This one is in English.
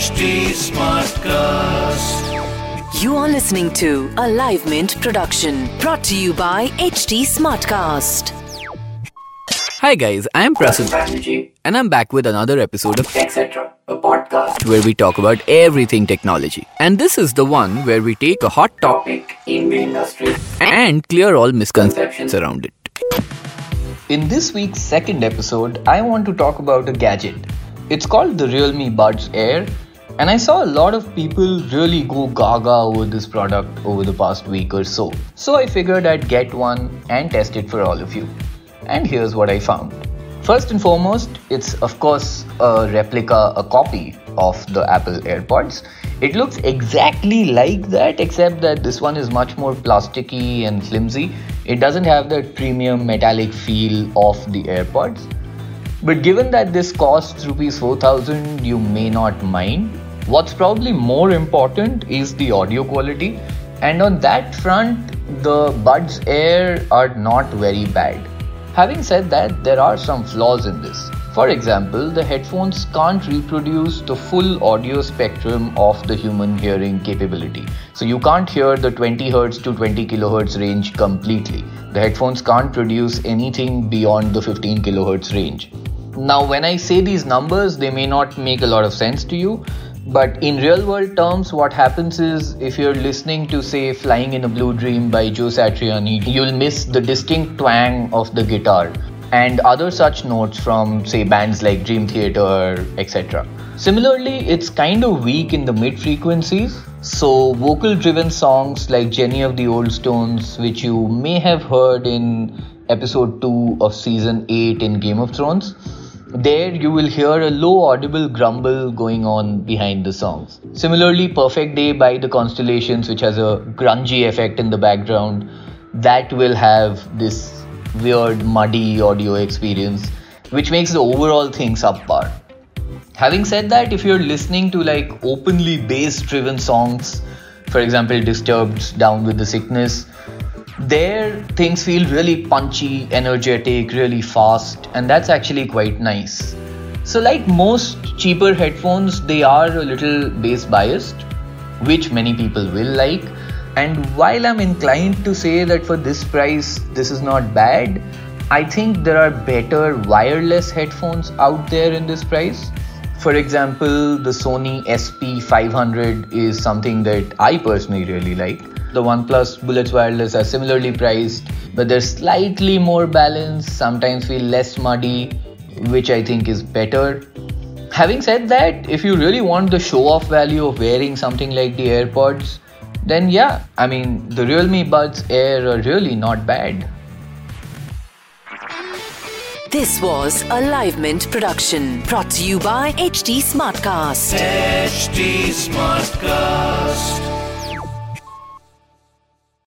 HT Smartcast. You are listening to a Live Mint production brought to you by HT Smartcast. Hi guys, I am Prasan strategy, and I'm back with another episode of etc. A podcast where we talk about everything technology. And this is the one where we take a hot topic topic in the industry. and clear all misconceptions around it. In this week's second episode, I want to talk about a gadget. It's called the Realme Buds Air, and I saw a lot of people really go gaga over this product over the past week or so. So I figured I'd get one and test it for all of you. And here's what I found. First and foremost, it's of course a replica, a copy of the Apple AirPods. It looks exactly like that, except that this one is much more plasticky and flimsy. It doesn't have that premium metallic feel of the AirPods. But given that this costs rupees 4000, you may not mind. What's probably more important is the audio quality, and on that front, the Buds Air are not very bad. Having said that, there are some flaws in this. For example, the headphones can't reproduce the full audio spectrum of the human hearing capability. So you can't hear the 20 Hz to 20 kHz range completely. The headphones can't produce anything beyond the 15 kHz range. Now, when I say these numbers, they may not make a lot of sense to you, but in real world terms, what happens is if you're listening to, say, Flying in a Blue Dream by Joe Satriani, you'll miss the distinct twang of the guitar and other such notes from, say, bands like Dream Theater, etc. Similarly, it's kind of weak in the mid frequencies. So, vocal driven songs like Jenny of the Old Stones, which you may have heard in episode 2 of season 8 in Game of Thrones, there you will hear a low audible grumble going on behind the songs. Similarly, Perfect Day by the Constellations, which has a grungy effect in the background, that will have this weird muddy audio experience, which makes the overall thing subpar. Having said that, if you're listening to like openly bass driven songs, for example, Disturbed, Down with the Sickness, there things feel really punchy, energetic, really fast, and that's actually quite nice. So, like most cheaper headphones, they are a little bass biased, which many people will like. And while I'm inclined to say that for this price, this is not bad, I think there are better wireless headphones out there in this price. For example, the Sony SP500 is something that I personally really like. The OnePlus Bullets Wireless are similarly priced, but they're slightly more balanced, sometimes feel less muddy, which I think is better. Having said that, if you really want the show off value of wearing something like the AirPods, then yeah, I mean, the Realme Buds Air are really not bad. This was a Live Mint production brought to you by HT Smartcast. HT Smartcast.